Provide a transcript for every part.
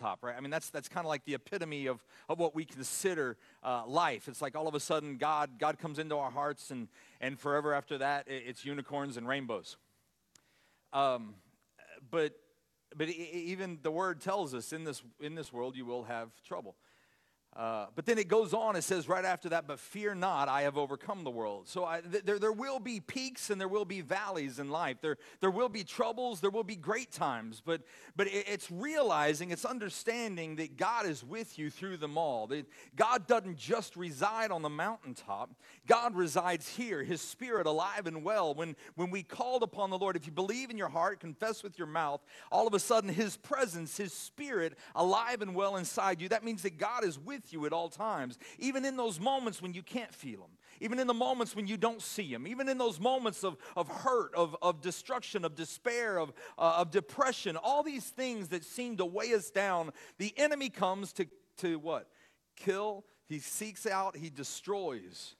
mountaintop, right? I mean, that's, that's kind of like the epitome of, of what we consider uh, life. It's like all of a sudden God, God comes into our hearts, and, and forever after that, it's unicorns and rainbows. Um, but but even the word tells us in this, in this world you will have trouble. Uh, but then it goes on, it says right after that, but fear not, I have overcome the world. So I, th- there, there will be peaks and there will be valleys in life. There, there will be troubles, there will be great times. But, but it, it's realizing, it's understanding that God is with you through them all. That God doesn't just reside on the mountaintop, God resides here, His Spirit alive and well. When, when we called upon the Lord, if you believe in your heart, confess with your mouth, all of a sudden His presence, His Spirit alive and well inside you, that means that God is with with you at all times, even in those moments when you can't feel Him, even in the moments when you don't see Him, even in those moments of, of hurt, of, of destruction, of despair, of, uh, of depression, all these things that seem to weigh us down. The enemy comes to, to what? Kill, he seeks out, he destroys.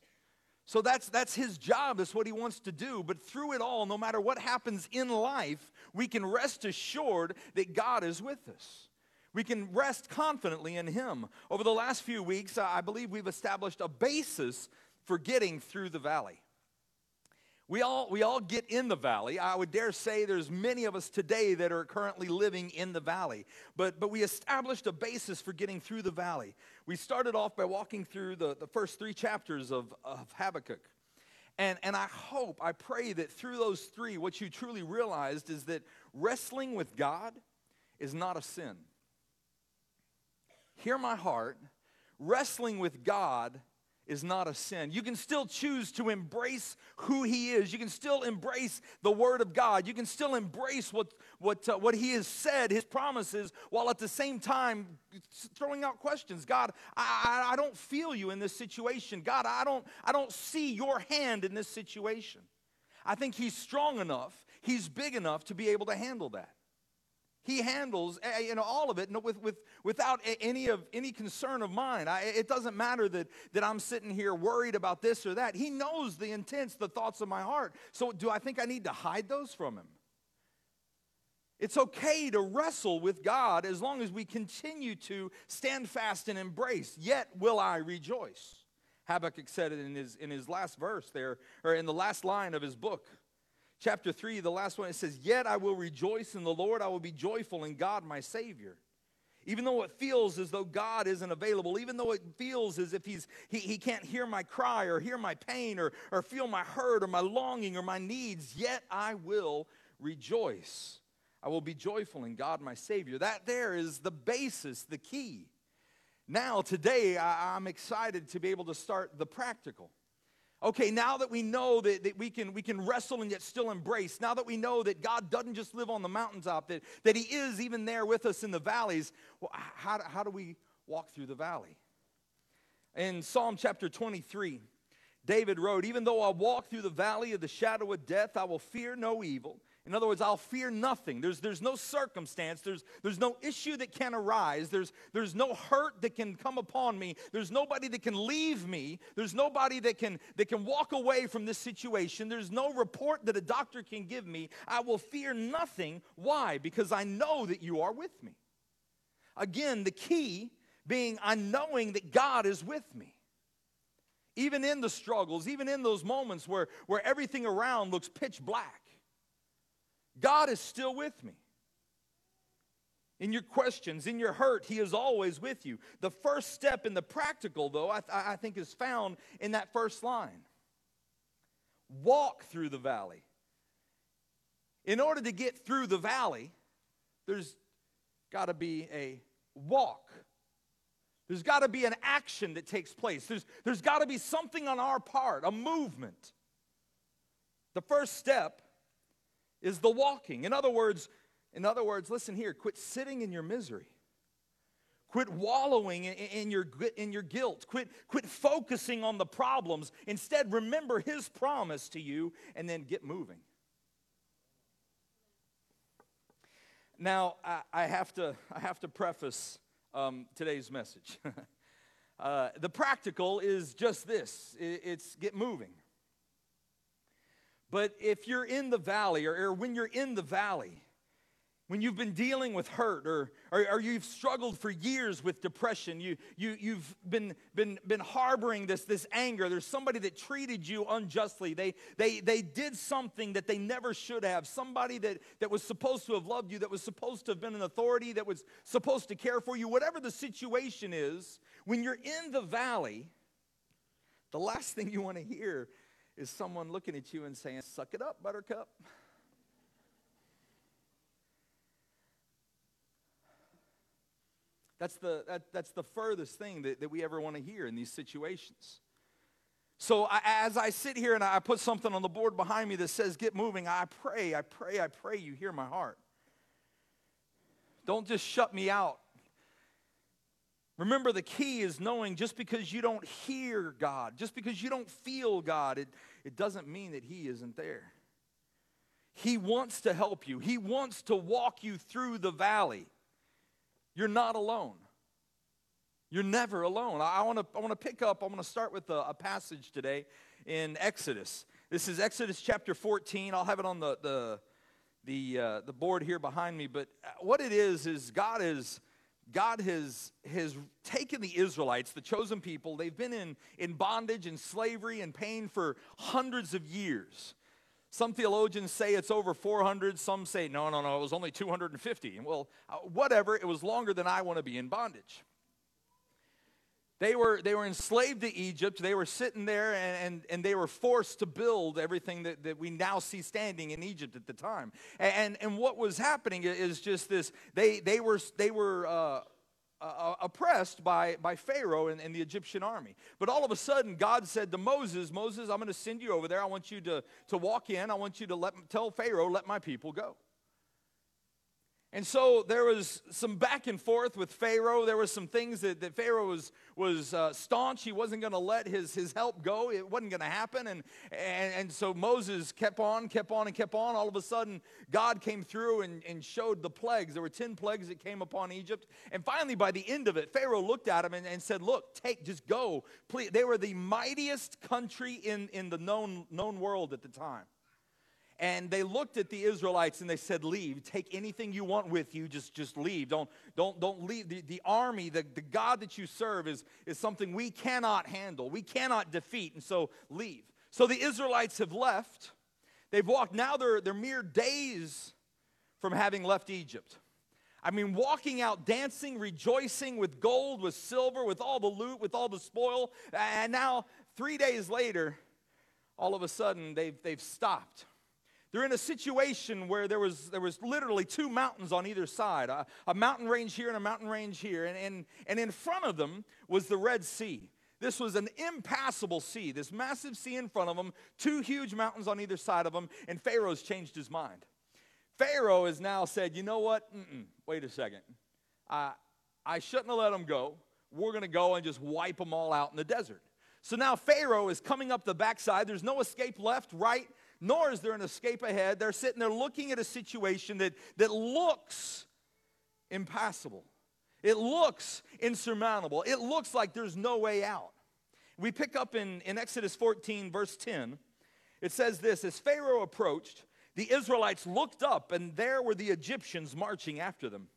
So that's, that's his job. That's what he wants to do. But through it all, no matter what happens in life, we can rest assured that God is with us. We can rest confidently in Him. Over the last few weeks, I believe we've established a basis for getting through the valley. We all, we all get in the valley. I would dare say there's many of us today that are currently living in the valley. But, but we established a basis for getting through the valley. We started off by walking through the, the first three chapters of, of Habakkuk. And, and I hope, I pray that through those three, what you truly realized is that wrestling with God is not a sin hear my heart, wrestling with God is not a sin. You can still choose to embrace who He is. You can still embrace the Word of God. You can still embrace what, what, uh, what He has said, His promises, while at the same time throwing out questions. God, I, I, I don't feel you in this situation. God, I don't, I don't see your hand in this situation. I think He's strong enough, He's big enough to be able to handle that. He handles eh, eh, you know, all of it with, with, without any, of, any concern of mine. I, it doesn't matter that, that I'm sitting here worried about this or that. He knows the intents, the thoughts of my heart. So, do I think I need to hide those from Him? It's okay to wrestle with God as long as we continue to stand fast and embrace. Yet will I rejoice. Habakkuk said it in his, in his last verse there, or in the last line of his book chapter 3, the last one, it says, Yet I will rejoice in the Lord, I will be joyful in God my Savior. Even though it feels as though God isn't available, even though it feels as if he's, he, he can't hear my cry or hear my pain or, or feel my hurt or my longing or my needs, yet I will rejoice. I will be joyful in God my Savior. That there is the basis, the key. Now, today, I, I'm excited to be able to start the practical. Okay, now that we know that, that we, can, we can wrestle and yet still embrace, now that we know that God doesn't just live on the mountaintop, that, that He is even there with us in the valleys, well, how, how do we walk through the valley? In Psalm chapter 23, David wrote, Even though I walk through the valley of the shadow of death, I will fear no evil in other words, I'll fear nothing. There's, there's no circumstance, there's, there's no issue that can arise, there's, there's no hurt that can come upon me, there's nobody that can leave me, there's nobody that can, that can walk away from this situation, there's no report that a doctor can give me. I will fear nothing. Why? Because I know that you are with me. Again, the key being I'm knowing that God is with me. Even in the struggles, even in those moments where, where everything around looks pitch black. God is still with me. In your questions, in your hurt, He is always with you. The first step in the practical, though, I, th- I think is found in that first line walk through the valley. In order to get through the valley, there's got to be a walk. There's got to be an action that takes place. There's, there's got to be something on our part, a movement. The first step is the walking. In other words, in other words, listen here, quit sitting in your misery. Quit wallowing in, in, your, in your guilt. Quit, quit focusing on the problems. Instead, remember his promise to you and then get moving. Now, I, I have, to, I have to preface um, today's message. uh, the practical is just this it's get moving. But if you're in the valley, or, or when you're in the valley, when you've been dealing with hurt or, or, or, you've struggled for years with depression you, you, you've been, been, been harboring this, this anger. There's somebody that treated you unjustly. They, they, they did something that they never should have. Somebody that, that was supposed to have loved you that was supposed to have been an authority that was supposed to care for you. Whatever the situation is when you're in the valley the last thing you want to hear is someone looking at you and saying suck it up buttercup That's the, that, that's the furthest thing that, that we ever want to hear in these situations. So I, as I sit here and I put something on the board behind me that says, Get moving, I pray, I pray, I pray you hear my heart. Don't just shut me out. Remember, the key is knowing just because you don't hear God, just because you don't feel God, it, it doesn't mean that He isn't there. He wants to help you, He wants to walk you through the valley. You're not alone. You're never alone. I want to I want to pick up, I want to start with a, a, passage today in Exodus. This is Exodus chapter 14. I'll have it on the, the, the, uh, the board here behind me. But uh, what it is, is God is. God has, has taken the Israelites, the chosen people, they've been in, in bondage and slavery and pain for hundreds of years. Some theologians say it's over 400. Some say, no, no, no, it was only 250. Well, uh, whatever, it was longer than I want to be in bondage. They were, they were enslaved to Egypt. They were sitting there and, and, and they were forced to build everything that, that we now see standing in Egypt at the time. And, and what was happening is just this they, they were, they were uh, uh, oppressed by, by Pharaoh and, and, the Egyptian army. But all of a sudden, God said to Moses, Moses, I'm going to send you over there. I want you to, to walk in. I want you to let, tell Pharaoh, let my people go. And so there was some back and forth with Pharaoh. There were some things that, that Pharaoh was, was uh, staunch. He wasn't going to let his, his help go. It wasn't going to happen. And, and, and so Moses kept on, kept on, and kept on. All of a sudden, God came through and, and showed the plagues. There were 10 plagues that came upon Egypt. And finally, by the end of it, Pharaoh looked at him and, and said, Look, take, just go. Please. They were the mightiest country in, in the known, known world at the time and they looked at the Israelites and they said, Leave. Take anything you want with you, just, just leave. Don't, don't, don't leave. The, the army, the, the God that you serve, is, is something we cannot handle, we cannot defeat, and so leave. So the Israelites have left. They've walked, now they're, they're mere days from having left Egypt. I mean, walking out, dancing, rejoicing with gold, with silver, with all the loot, with all the spoil. And now, three days later, all of a sudden, they've, they've stopped. They're in a situation where there was, there was literally two mountains on either side a, a mountain range here and a mountain range here. And, and, and in front of them was the Red Sea. This was an impassable sea, this massive sea in front of them, two huge mountains on either side of them, and Pharaoh's changed his mind. Pharaoh has now said, you know what? Mm-mm, wait a second. I, I shouldn't have let them go. We're going to go and just wipe them all out in the desert. So now Pharaoh is coming up the backside. There's no escape left, right, nor is there an escape ahead. They're sitting there looking at a situation that, that looks impassable. It looks insurmountable. It looks like there's no way out. We pick up in, in Exodus 14, verse 10. It says this As Pharaoh approached, the Israelites looked up, and there were the Egyptians marching after them.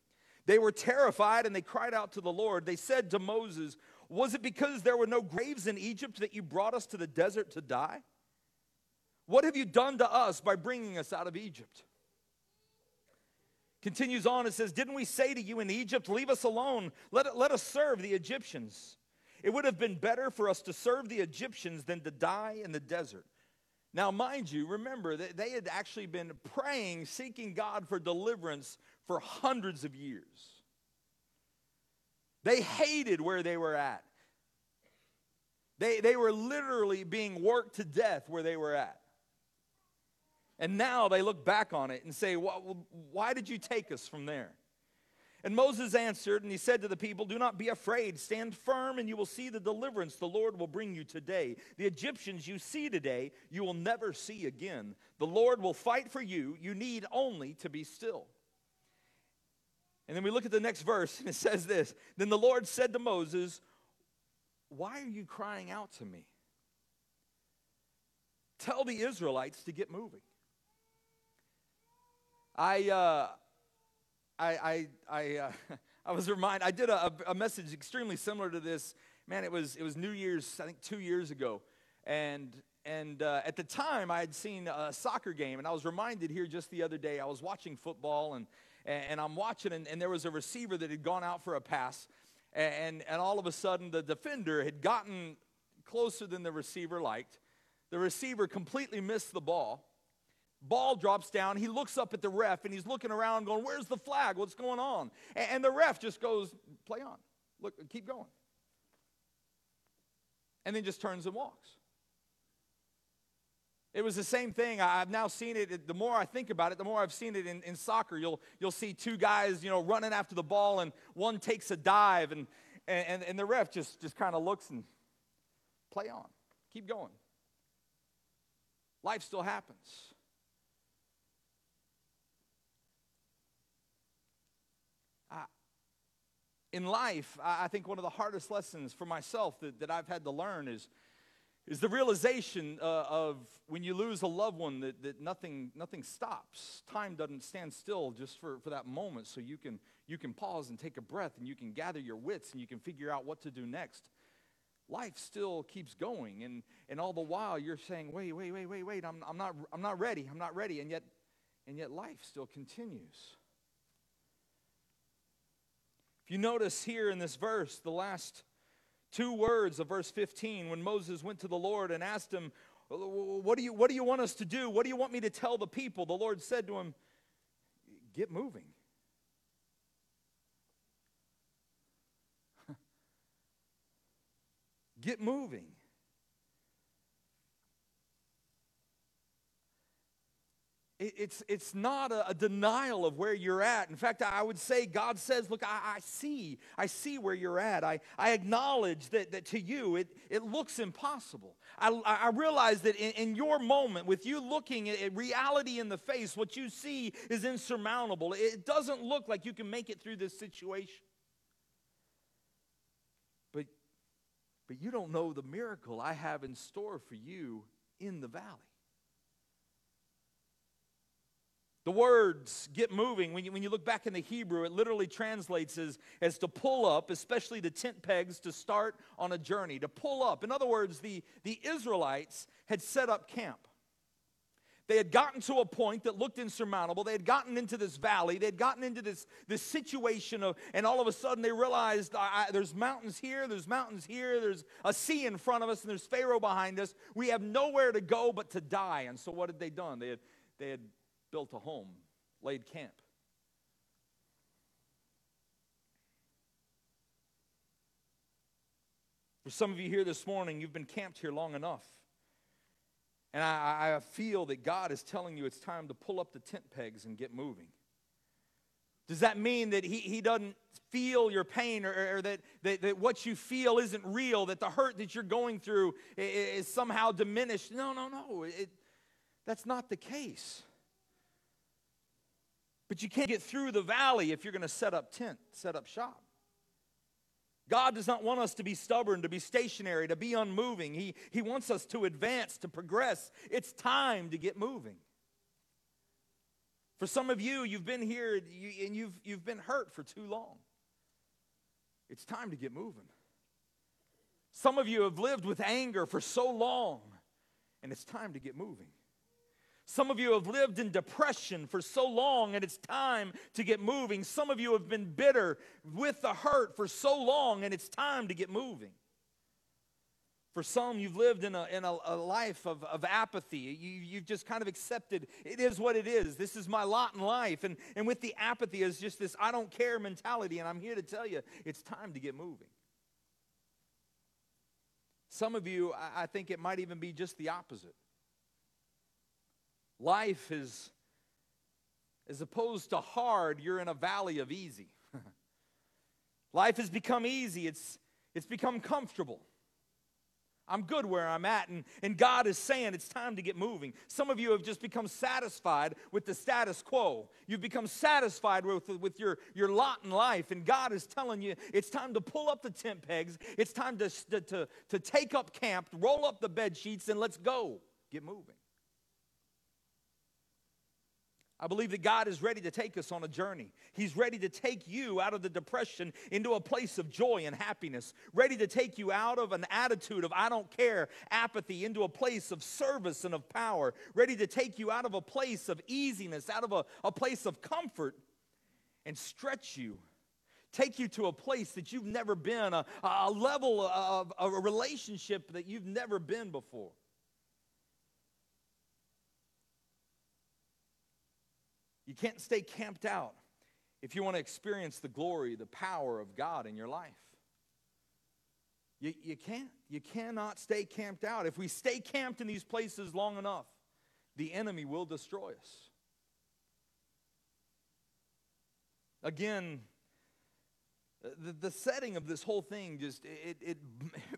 They were terrified and they cried out to the Lord. They said to Moses, Was it because there were no graves in Egypt that you brought us to the desert to die? What have you done to us by bringing us out of Egypt? Continues on, it says, Didn't we say to you in Egypt, Leave us alone, let, let us serve the Egyptians? It would have been better for us to serve the Egyptians than to die in the desert. Now, mind you, remember that they had actually been praying, seeking God for deliverance for hundreds of years. They hated where they were at. They, they were literally being worked to death where they were at. And now they look back on it and say, Why did you take us from there? And Moses answered, and he said to the people, Do not be afraid. Stand firm, and you will see the deliverance the Lord will bring you today. The Egyptians you see today, you will never see again. The Lord will fight for you. You need only to be still. And then we look at the next verse, and it says this Then the Lord said to Moses, Why are you crying out to me? Tell the Israelites to get moving. I, uh, I, I, I, uh, I was reminded, I did a, a message extremely similar to this. Man, it was, it was New Year's, I think two years ago. And, and uh, at the time, I had seen a soccer game, and I was reminded here just the other day, I was watching football, and, and I'm watching, and, and there was a receiver that had gone out for a pass, and, and all of a sudden, the defender had gotten closer than the receiver liked. The receiver completely missed the ball. Ball drops down. He looks up at the ref and he's looking around, going, Where's the flag? What's going on? And the ref just goes, Play on. Look, keep going. And then just turns and walks. It was the same thing. I've now seen it. The more I think about it, the more I've seen it in, in soccer. You'll, you'll see two guys, you know, running after the ball, and one takes a dive, and, and, and the ref just, just kind of looks and play on. Keep going. Life still happens. In life, I think one of the hardest lessons for myself that, that I've had to learn is, is the realization uh, of when you lose a loved one that, that nothing, nothing stops. Time doesn't stand still just for, for that moment, so you can, you can pause and take a breath and you can gather your wits and you can figure out what to do next. Life still keeps going, and, and all the while you're saying, wait, wait, wait, wait, wait, I'm, I'm, not, I'm not ready, I'm not ready, and yet, and yet life still continues. If you notice here in this verse, the last two words of verse 15, when Moses went to the Lord and asked him, what do, you, what do you want us to do? What do you want me to tell the people? The Lord said to him, Get moving. Get moving. It's, it's not a, a, denial of where you're at. In fact, I would say God says, Look, I, I, see, I see where you're at. I, I acknowledge that, that to you it, it looks impossible. I, I realize that in, in your moment, with you looking at reality in the face, what you see is insurmountable. It doesn't look like you can make it through this situation. But, but you don't know the miracle I have in store for you in the valley. The words get moving. When you, when you look back in the Hebrew, it literally translates as, as to pull up, especially the tent pegs to start on a journey, to pull up. In other words, the, the Israelites had set up camp. They had gotten to a point that looked insurmountable. They had gotten into this valley. They had gotten into this, this situation of, and all of a sudden they realized I, I, there's mountains here, there's mountains here, there's a sea in front of us, and there's Pharaoh behind us. We have nowhere to go but to die. And so what had they done? They had, they had built a home, laid camp. For some of you here this morning, you've been camped here long enough. And I, I, feel that God is telling you it's time to pull up the tent pegs and get moving. Does that mean that He, he doesn't feel your pain or, or that, that, that, what you feel isn't real, that the hurt that you're going through is, somehow diminished? No, no, no. It, that's not the case. But you can't get through the valley if you're going to set up tent, set up shop. God does not want us to be stubborn, to be stationary, to be unmoving. He, he wants us to advance, to progress. It's time to get moving. For some of you, you've been here and you've, you've been hurt for too long. It's time to get moving. Some of you have lived with anger for so long, and it's time to get moving. Some of you have lived in depression for so long and it's time to get moving. Some of you have been bitter with the hurt for so long and it's time to get moving. For some, you've lived in a, in a, a life of, of apathy. You, you've just kind of accepted it is what it is. This is my lot in life. And, and with the apathy is just this I don't care mentality. And I'm here to tell you it's time to get moving. Some of you, I, I think it might even be just the opposite. Life is, as opposed to hard, you're in a valley of easy. Life has become easy, it's, it's become comfortable. I'm good where I'm at, and, and God is saying it's time to get moving. Some of you have just become satisfied with the status quo. You've become satisfied with, with your, your lot in life, and God is telling you it's time to pull up the tent pegs, it's time to, to, to, to take up camp, roll up the bed sheets, and let's go. Get moving. I believe that God is ready to take us on a journey. He's ready to take you out of the depression into a place of joy and happiness, ready to take you out of an attitude of I don't care, apathy, into a place of service and of power, ready to take you out of a place of easiness, out of a, a place of comfort, and stretch you. Take you to a place that you've never been, a, a level of a relationship that you've never been before. You can't stay camped out if you want to experience the glory, the power of God in your life. You, you can't. You cannot stay camped out. If we stay camped in these places long enough, the enemy will destroy us. Again, the, the setting of this whole thing just it, it,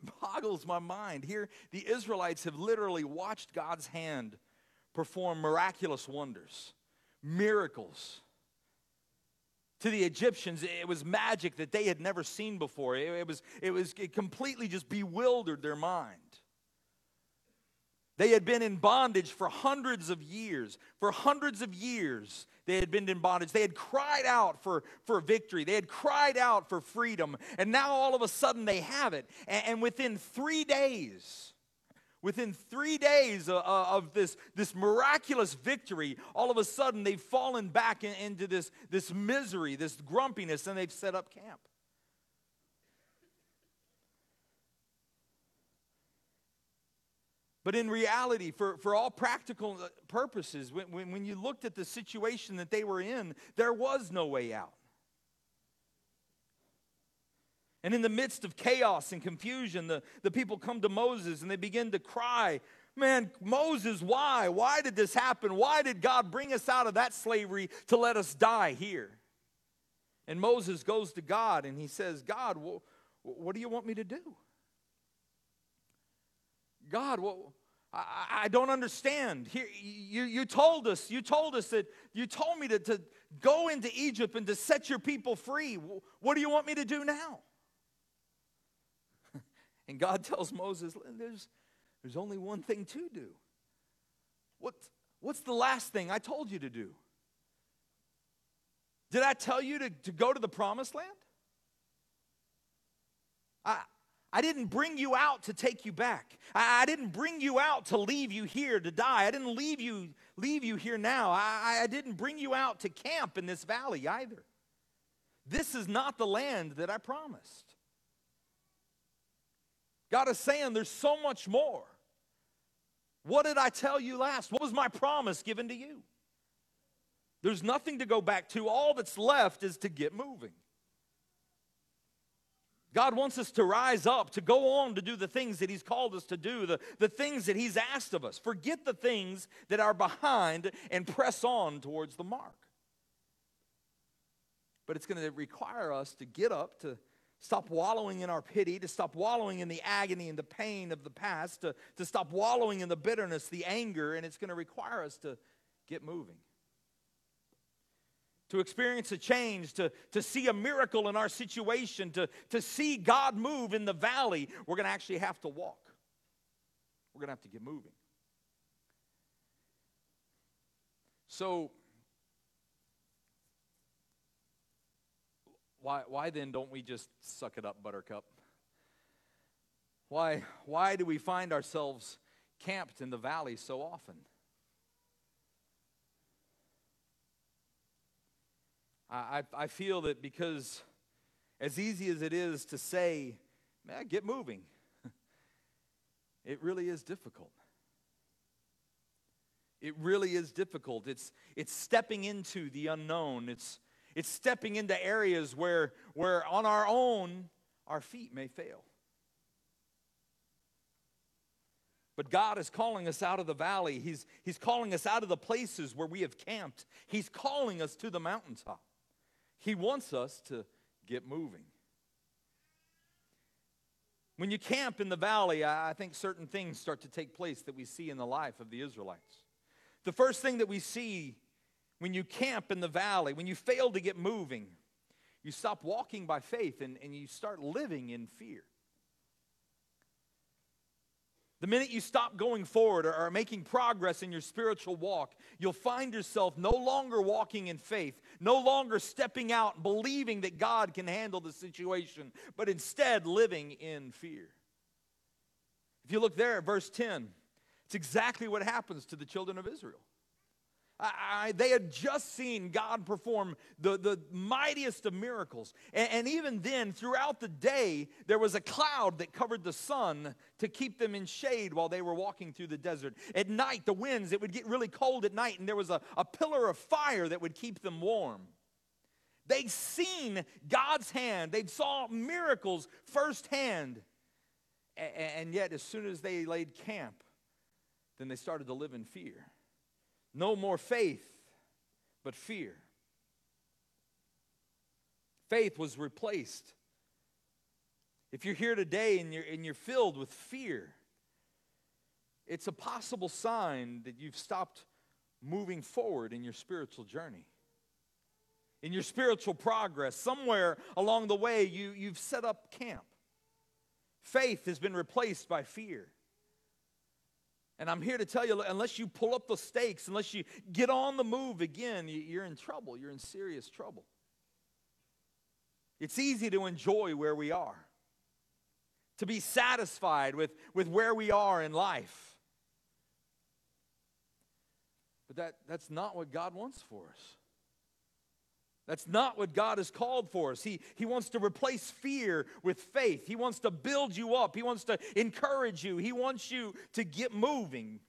it boggles my mind here the israelites have literally watched god's hand perform miraculous wonders miracles. To the Egyptians, it was magic that they had never seen before. It, it was, it was it completely just bewildered their mind. They had been in bondage for hundreds of years. For hundreds of years, they had been in bondage. They had cried out for, for victory. They had cried out for freedom. And now all of a sudden they have it. And, and within three days, Within three days uh, uh, of this, this miraculous victory, all of a sudden they've fallen back into this, this misery, this grumpiness, and they've set up camp. But in reality, for, for all practical uh, purposes, when, when, when you looked at the situation that they were in, there was no way out. And in the midst of chaos and confusion, the, the people come to Moses and they begin to cry, Man, Moses, why? Why did this happen? Why did God bring us out of that slavery to let us die here? And Moses goes to God and he says, God, wh- what do you want me to do? God, well, I, I don't understand. Here, you, you told us, you told us that you told me to, to go into Egypt and to set your people free. What do you want me to do now? And God tells Moses, there's, there's only one thing to do. What's, what's the last thing I told you to do? Did I tell you to, to go to the promised land? I, I didn't bring you out to take you back. I, I didn't bring you out to leave you here to die. I didn't leave you, leave you here now. I, I didn't bring you out to camp in this valley either. This is not the land that I promised. God is saying there's so much more. What did I tell you last? What was my promise given to you? There's nothing to go back to. All that's left is to get moving. God wants us to rise up, to go on to do the things that He's called us to do, the, the things that He's asked of us. Forget the things that are behind and press on towards the mark. But it's going to require us to get up, to stop wallowing in our pity, to stop wallowing in the agony and the pain of the past, to, to stop wallowing in the bitterness, the anger, and it's going to require us to get moving. To experience a change, to, to see a miracle in our situation, to, to see God move in the valley, we're going to actually have to walk. We're going to have to get moving. So, Why, why then don't we just suck it up, Buttercup? Why, why do we find ourselves camped in the valley so often? I, I feel that because, as easy as it is to say, man, get moving, it really is difficult. It really is difficult. It's, it's stepping into the unknown. It's, it's stepping into areas where, where on our own, our feet may fail. But God is calling us out of the valley. He's, he's calling us out of the places where we have camped. He's calling us to the mountaintop. He wants us to get moving. When you camp in the valley, I think certain things start to take place that we see in the life of the Israelites. The first thing that we see when you camp in the valley, when you fail to get moving, you stop walking by faith and, and you start living in fear. The minute you stop going forward or, or, making progress in your spiritual walk, you'll find yourself no longer walking in faith, no longer stepping out believing that God can handle the situation, but instead living in fear. If you look there at verse 10, it's exactly what happens to the children of Israel. I, they had just seen God perform the, the mightiest of miracles. And, and even then, throughout the day, there was a cloud that covered the sun to keep them in shade while they were walking through the desert. At night, the winds, it would get really cold at night, and there was a, a pillar of fire that would keep them warm. They'd seen God's hand, they'd saw miracles firsthand. And yet, as soon as they laid camp, then they started to live in fear. No more faith, but fear. Faith was replaced. If you're here today and you're, and you're filled with fear, it's a possible sign that you've stopped moving forward in your spiritual journey. In your spiritual progress, somewhere along the way, you, you've set up camp. Faith has been replaced by fear. And I'm here to tell you unless you pull up the stakes, unless you get on the move again, you're in trouble. You're in serious trouble. It's easy to enjoy where we are, to be satisfied with, with where we are in life. But that, that's not what God wants for us. That's not what God has called for us. He, he wants to replace fear with faith. He wants to build you up. He wants to encourage you. He wants you to get moving.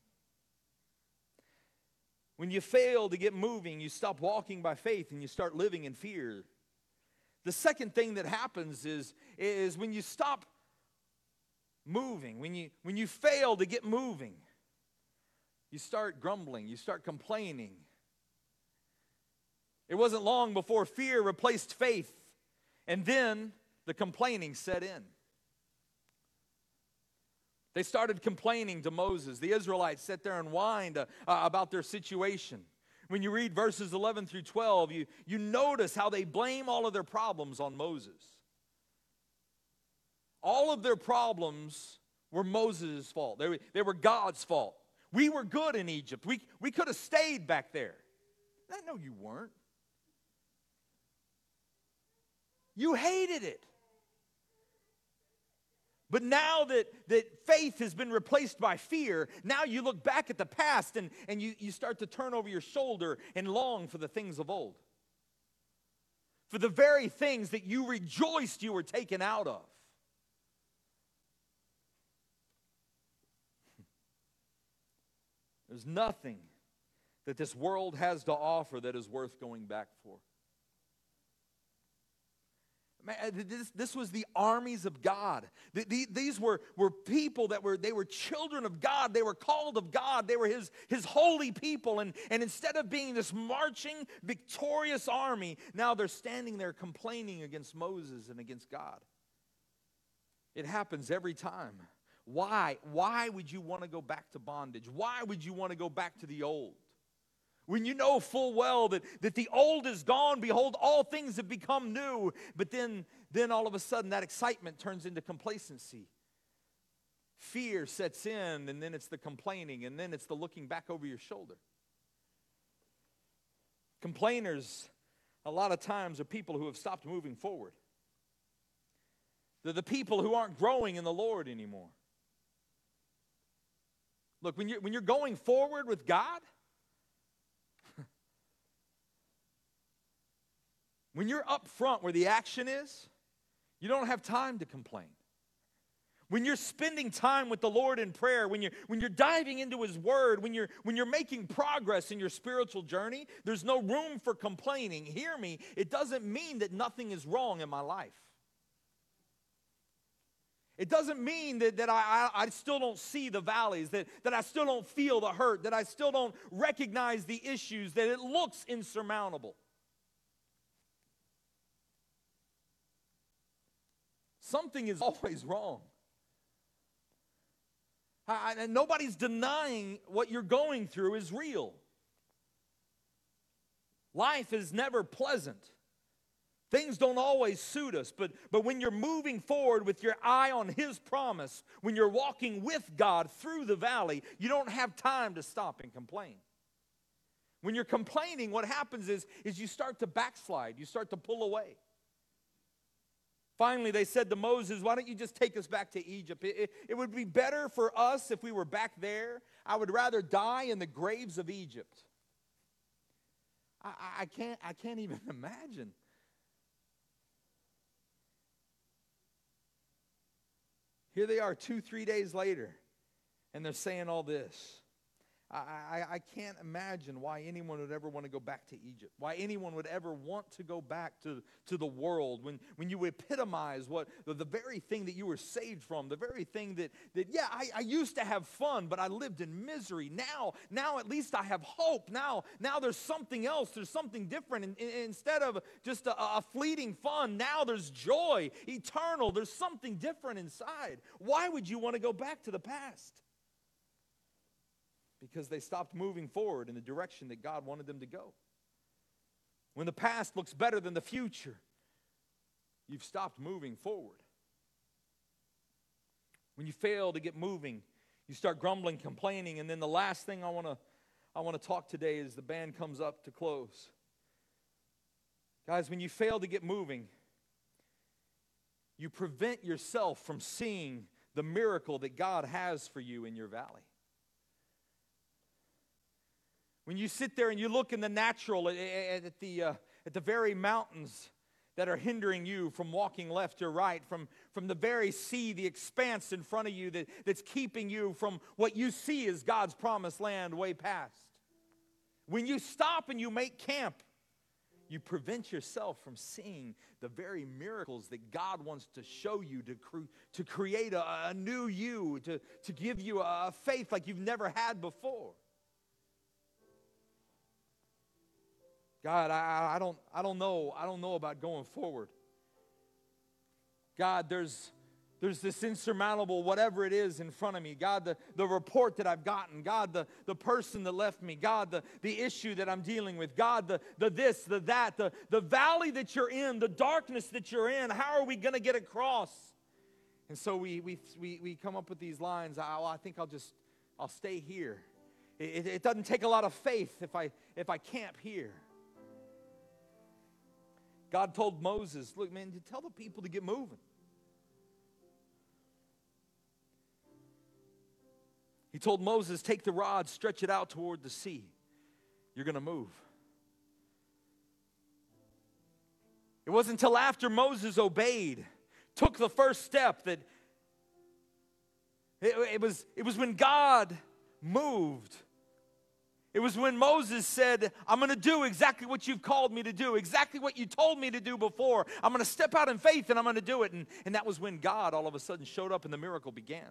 When you fail to get moving, you stop walking by faith and you start living in fear. The second thing that happens is, is when you stop moving, when you, when you fail to get moving, you start grumbling, you start complaining, it wasn't long before fear replaced faith, and then the complaining set in. They started complaining to Moses. The Israelites sat there and whined uh, uh, about their situation. When you read verses 11 through 12, you, you notice how they blame all of their problems on Moses. All of their problems were Moses' fault, they were, they were God's fault. We were good in Egypt, we, we could have stayed back there. I know you weren't. You hated it. But now that, that faith has been replaced by fear, now you look back at the past and, and you, you start to turn over your shoulder and long for the things of old. For the very things that you rejoiced you were taken out of. There's nothing that this world has to offer that is worth going back for. Uh, this, this was the armies of God. These were, were people that were, they were children of God. They were called of God. They were his, his holy people. And, and instead of being this marching, victorious army, now they're standing there complaining against Moses and against God. It happens every time. Why? Why would you want to go back to bondage? Why would you want to go back to the old? When you know full well that, that the old is gone, behold, all things have become new. But then, then all of a sudden, that excitement turns into complacency. Fear sets in, and then it's the complaining, and then it's the looking back over your shoulder. Complainers, a lot of times, are people who have stopped moving forward. They're the people who aren't growing in the Lord anymore. Look, when you're, when you're going forward with God, When you're up front where the action is, you don't have time to complain. When you're spending time with the Lord in prayer, when you're, when you're diving into His Word, when you're, when you're making progress in your spiritual journey, there's no room for complaining. Hear me, it doesn't mean that nothing is wrong in my life. It doesn't mean that, that I, I, still don't see the valleys, that, that I still don't feel the hurt, that I still don't recognize the issues, that it looks insurmountable. Something is always wrong. I, and nobody's denying what you're going through is real. Life is never pleasant. Things don't always suit us, but, but when you're moving forward with your eye on His promise, when you're walking with God through the valley, you don't have time to stop and complain. When you're complaining, what happens is, is you start to backslide, you start to pull away. Finally, they said to Moses, Why don't you just take us back to Egypt? It, it, it, would be better for us if we were back there. I would rather die in the graves of Egypt. I, I, can't, I can't even imagine. Here they are two, three days later, and they're saying all this. I, I, can't imagine why anyone would ever want to go back to Egypt, why anyone would ever want to go back to, to the world when, when you epitomize what the, the very thing that you were saved from, the very thing that, that yeah, I, I used to have fun, but I lived in misery. Now, now at least I have hope. Now, now there's something else, there's something different. And, and instead of just a, a fleeting fun, now there's joy, eternal. There's something different inside. Why would you want to go back to the past? Because they stopped moving forward in the direction that God wanted them to go. When the past looks better than the future, you've stopped moving forward. When you fail to get moving, you start grumbling, complaining, and then the last thing I want to I want to talk today is the band comes up to close. Guys, when you fail to get moving, you prevent yourself from seeing the miracle that God has for you in your valley. When you sit there and you look in the natural at, at the, uh, at the very mountains that are hindering you from walking left or right, from, from the very sea, the expanse in front of you that, that's keeping you from what you see as God's promised land way past. When you stop and you make camp, you prevent yourself from seeing the very miracles that God wants to show you to, cre- to create a, a new you, to, to give you a faith like you've never had before. God, I, I, don't, I don't know. I don't know about going forward. God, there's, there's this insurmountable whatever it is in front of me. God, the, the report that I've gotten. God, the, the person that left me. God, the, the issue that I'm dealing with. God, the, the this, the that, the, the valley that you're in, the darkness that you're in. How are we going to get across? And so we, we, we, we come up with these lines. I, I think I'll just, I'll stay here. It, it, it doesn't take a lot of faith if I, if I camp here. God told Moses, Look, man, to tell the people to get moving. He told Moses, Take the rod, stretch it out toward the sea. You're going to move. It wasn't until after Moses obeyed, took the first step, that it, it, was, it was when God moved it was when Moses said, I'm going to do exactly what you've called me to do, exactly what you told me to do before. I'm going to step out in faith and I'm going to do it. And, and that was when God all of a sudden showed up and the miracle began.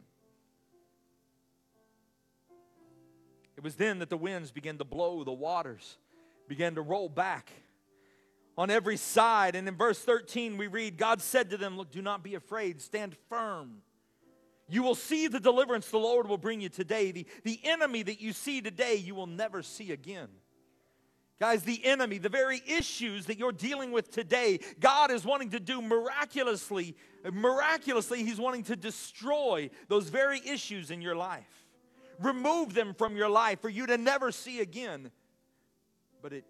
It was then that the winds began to blow, the waters began to roll back on every side. And in verse 13, we read, God said to them, Look, do not be afraid, stand firm you will see the deliverance the Lord will bring you today. The, the enemy that you see today, you will never see again. Guys, the enemy, the very issues that you're dealing with today, God is wanting to do miraculously, miraculously, He's wanting to destroy those very issues in your life. Remove them from your life for you to never see again. But it,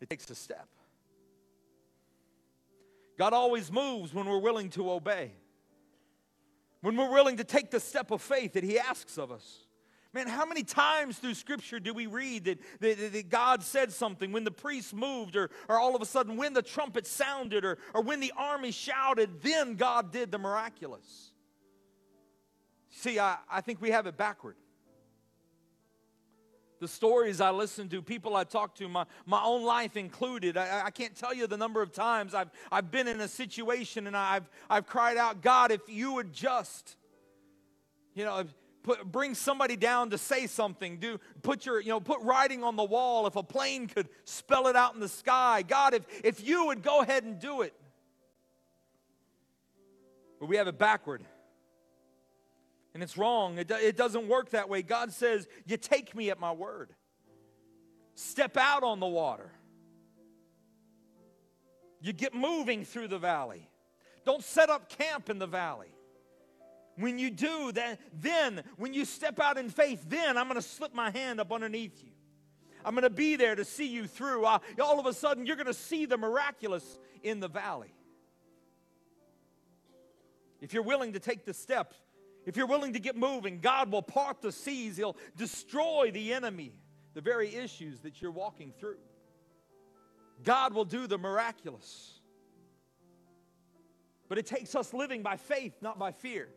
it takes a step. God always moves when we're willing to obey when we're willing to take the step of faith that He asks of us. Man, how many times through Scripture do we read that, that, that, God said something when the priest moved, or, or all of a sudden when the trumpet sounded, or, or when the army shouted, then God did the miraculous? See, I, I think we have it backward the stories I listen to, people I talk to, my, my own life included. I, I can't tell you the number of times I've, I've been in a situation and I've, I've cried out, God, if you would just, you know, put, bring somebody down to say something, do put your, you know, put writing on the wall, if a plane could spell it out in the sky. God, if, if you would go ahead and do it. But we have it backward. And it's wrong. It, it doesn't work that way. God says, You take me at my word. Step out on the water. You get moving through the valley. Don't set up camp in the valley. When you do, then, then when you step out in faith, then I'm going to slip my hand up underneath you. I'm going to be there to see you through. All of a sudden, you're going to see the miraculous in the valley. If you're willing to take the steps, if you're willing to get moving, God will part the seas. He'll destroy the enemy, the very issues that you're walking through. God will do the miraculous. But it takes us living by faith, not by fear.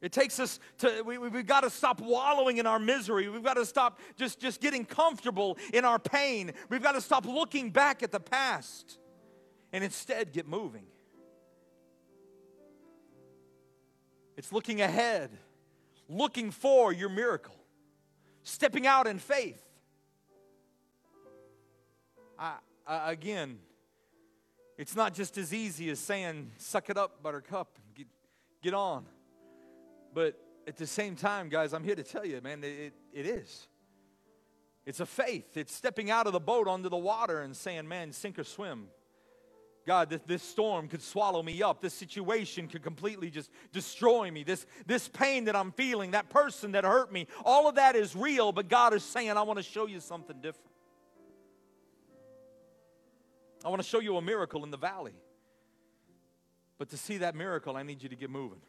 It takes us to, we, we've got to stop wallowing in our misery. We've got to stop just, just getting comfortable in our pain. We've got to stop looking back at the past and instead get moving. It's looking ahead, looking for your miracle, stepping out in faith. I, again, it's not just as easy as saying, suck it up, buttercup, get, get on. But at the same time, guys, I'm here to tell you, man, it, it is. It's a faith. It's stepping out of the boat onto the water and saying, man, sink or swim. God, this, this storm could swallow me up. This situation could completely just destroy me. This, this pain that I'm feeling, that person that hurt me, all of that is real, but God is saying, I want to show you something different. I want to show you a miracle in the valley. But to see that miracle, I need you to get moving.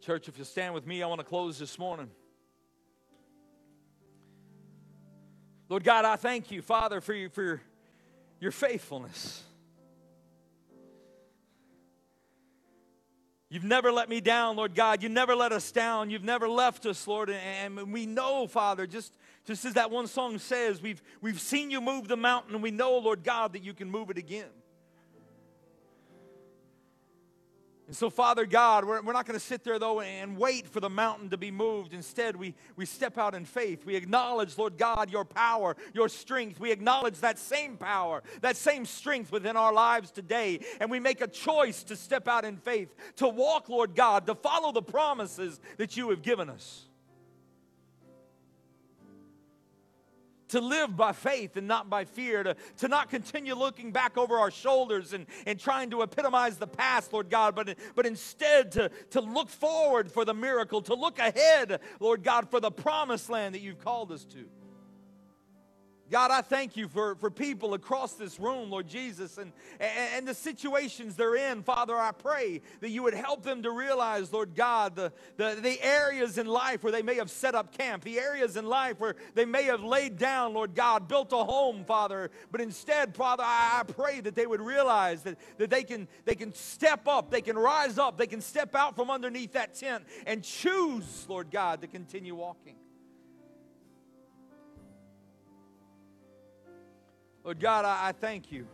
Church, if you stand with me, I want to close this morning. Lord God, I thank you, Father, for, you, for your your faithfulness. You've never let me down, Lord God. You never let us down. You've never left us, Lord. And we know, Father, just, just as that one song says, we've, we've seen you move the mountain, we know, Lord God, that you can move it again. And so, Father God, we're, we're not going to sit there, though, and wait for the mountain to be moved. Instead, we, we step out in faith. We acknowledge, Lord God, your power, your strength. We acknowledge that same power, that same strength within our lives today. And we make a choice to step out in faith, to walk, Lord God, to follow the promises that you have given us. To live by faith and not by fear, to, to not continue looking back over our shoulders and, and trying to epitomize the past, Lord God, but, but instead to, to look forward for the miracle, to look ahead, Lord God, for the promised land that you've called us to. God, I thank you for, for people across this room, Lord Jesus, and, and, the situations they're in. Father, I pray that you would help them to realize, Lord God, the, the, the areas in life where they may have set up camp, the areas in life where they may have laid down, Lord God, built a home, Father. But instead, Father, I, I pray that they would realize that, that they, can, they can step up, they can rise up, they can step out from underneath that tent and choose, Lord God, to continue walking. Lord God, I, I thank you.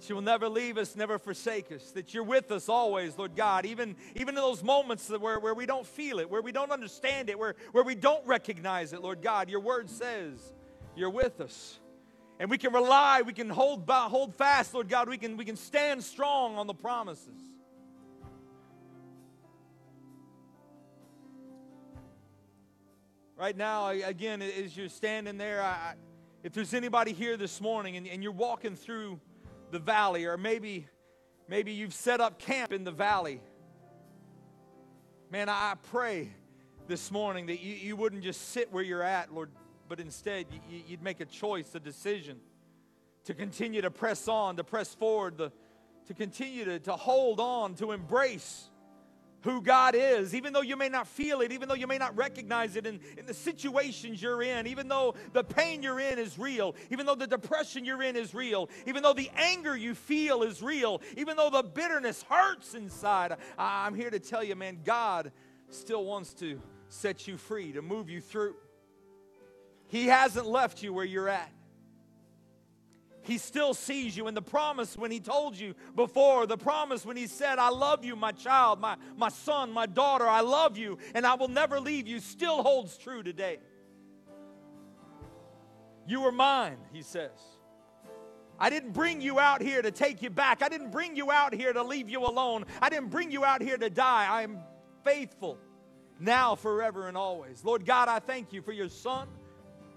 She will never leave us, never forsake us. That you're with us always, Lord God. Even, even in those moments where, where we don't feel it, where we don't understand it, where, where we don't recognize it, Lord God, your word says you're with us. And we can rely, we can hold, hold fast, Lord God. We can, we can stand strong on the promises. Right now, again, as you're standing there, I, if there's anybody here this morning and, and you're walking through the valley, or maybe, maybe you've set up camp in the valley, man, I pray this morning that you, you wouldn't just sit where you're at, Lord, but instead you, you'd make a choice, a decision to continue to press on, to press forward, the, to continue to, to hold on, to embrace who God is, even though you may not feel it, even though you may not recognize it in, in the situations you're in, even though the pain you're in is real, even though the depression you're in is real, even though the anger you feel is real, even though the bitterness hurts inside, I'm here to tell you, man, God still wants to set you free, to move you through. He hasn't left you where you're at. He still sees you. And the promise when He told you before, the promise when He said, I love you, my child, my, my son, my daughter, I love you, and I will never leave you, still holds true today. You are mine, He says. I didn't bring you out here to take you back. I didn't bring you out here to leave you alone. I didn't bring you out here to die. I am faithful now, forever, and always. Lord God, I thank you for your son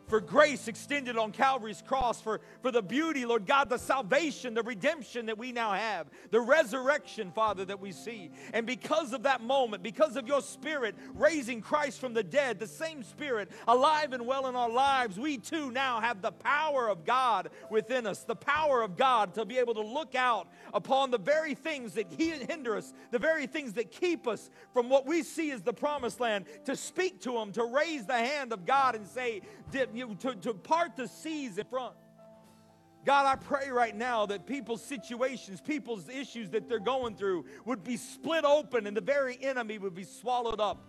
for grace extended on Calvary's cross, for, for the beauty, Lord God, the salvation, the redemption that we now have, the resurrection, Father, that we see. And because of that moment, because of your Spirit raising Christ from the dead, the same Spirit alive and well in our lives, we too now have the power of God within us, the power of God to be able to look out upon the very things that hinder us, the very things that keep us from what we see as the promised land, to speak to them, to raise the hand of God and say, you, to, to part the seas in front. God, I pray right now that people's situations, people's issues that they're going through would be split open and the very enemy would be swallowed up,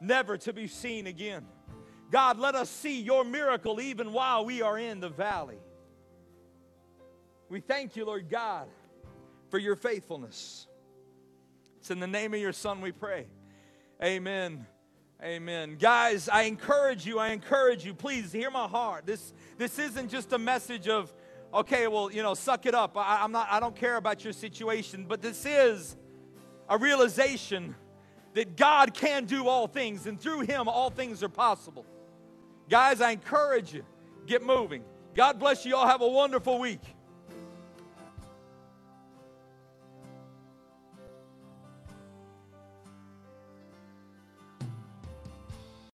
never to be seen again. God, let us see your miracle even while we are in the valley. We thank you, Lord God, for your faithfulness. It's in the name of your Son we pray. Amen. Amen. Guys, I encourage you, I encourage you, please hear my heart. This, this isn't just a message of, okay, well, you know, suck it up. I, I'm not, I don't care about your situation, but this is a realization that God can do all things, and through Him, all things are possible. Guys, I encourage you, get moving. God bless you all. Have a wonderful week.